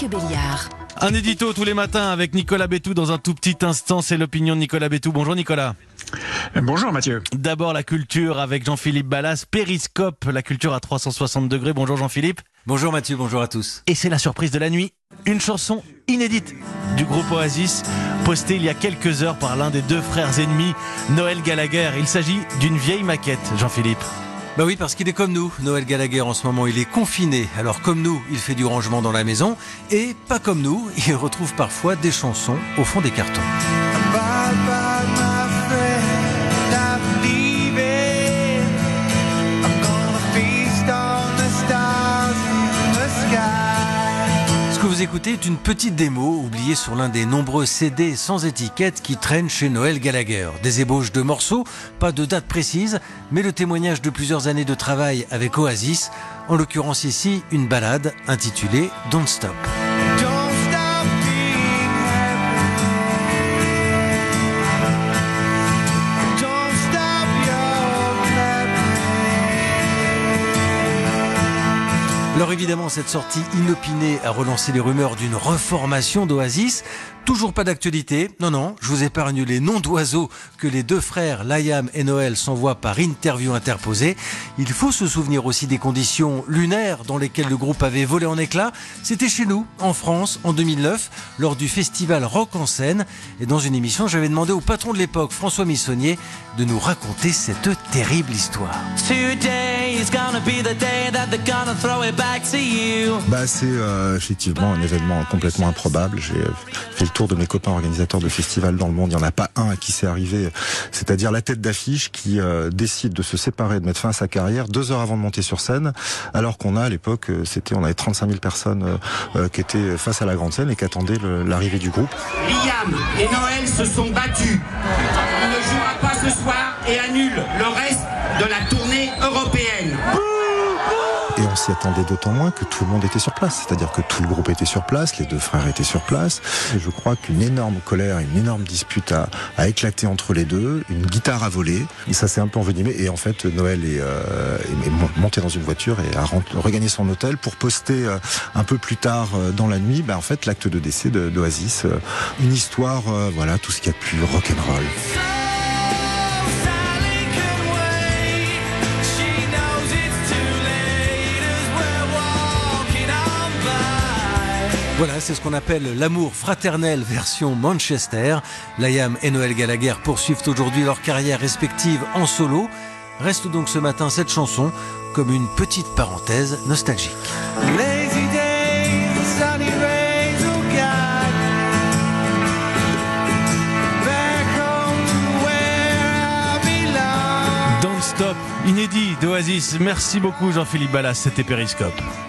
Mathieu Béliard. Un édito tous les matins avec Nicolas Bétou dans un tout petit instant. C'est l'opinion de Nicolas Bétou. Bonjour Nicolas. Bonjour Mathieu. D'abord la culture avec Jean-Philippe Ballas. Périscope, la culture à 360 degrés. Bonjour Jean-Philippe. Bonjour Mathieu, bonjour à tous. Et c'est la surprise de la nuit. Une chanson inédite du groupe Oasis, postée il y a quelques heures par l'un des deux frères ennemis, Noël Gallagher. Il s'agit d'une vieille maquette, Jean-Philippe. Bah oui, parce qu'il est comme nous. Noël Gallagher, en ce moment, il est confiné. Alors, comme nous, il fait du rangement dans la maison. Et pas comme nous, il retrouve parfois des chansons au fond des cartons. Vous écoutez une petite démo oubliée sur l'un des nombreux CD sans étiquette qui traînent chez Noël Gallagher. Des ébauches de morceaux, pas de date précise, mais le témoignage de plusieurs années de travail avec Oasis, en l'occurrence ici une balade intitulée Don't Stop. Alors évidemment, cette sortie inopinée a relancé les rumeurs d'une reformation d'Oasis. Toujours pas d'actualité. Non, non, je vous épargne les noms d'oiseaux que les deux frères, Liam et Noël, s'envoient par interview interposée. Il faut se souvenir aussi des conditions lunaires dans lesquelles le groupe avait volé en éclats. C'était chez nous, en France, en 2009, lors du festival Rock en scène. Et dans une émission, j'avais demandé au patron de l'époque, François Missonnier, de nous raconter cette terrible histoire. Bah, c'est euh, effectivement un événement complètement improbable. J'ai fait le tour de mes copains organisateurs de festivals dans le monde. Il n'y en a pas un à qui c'est arrivé. C'est-à-dire la tête d'affiche qui euh, décide de se séparer, de mettre fin à sa carrière deux heures avant de monter sur scène, alors qu'on a à l'époque, euh, c'était on avait 35 000 personnes euh, qui étaient face à la grande scène et qui attendaient l'arrivée du groupe. Liam et Noël se sont battus. Il ne jouera pas ce soir et annule le reste de la tournée européenne. S'y attendait d'autant moins que tout le monde était sur place. C'est-à-dire que tout le groupe était sur place, les deux frères étaient sur place. Je crois qu'une énorme colère, une énorme dispute a, éclaté entre les deux. Une guitare a volé. Et ça s'est un peu envenimé. Et en fait, Noël est, euh, monté dans une voiture et a regagné son hôtel pour poster euh, un peu plus tard euh, dans la nuit, bah, en fait, l'acte de décès d'Oasis. Une histoire, voilà, tout ce qu'il y a de plus rock'n'roll. Voilà, c'est ce qu'on appelle l'amour fraternel version Manchester. Liam et Noël Gallagher poursuivent aujourd'hui leur carrière respective en solo. Reste donc ce matin cette chanson comme une petite parenthèse nostalgique. Don't Stop, inédit d'Oasis. Merci beaucoup Jean-Philippe Ballas. C'était Périscope.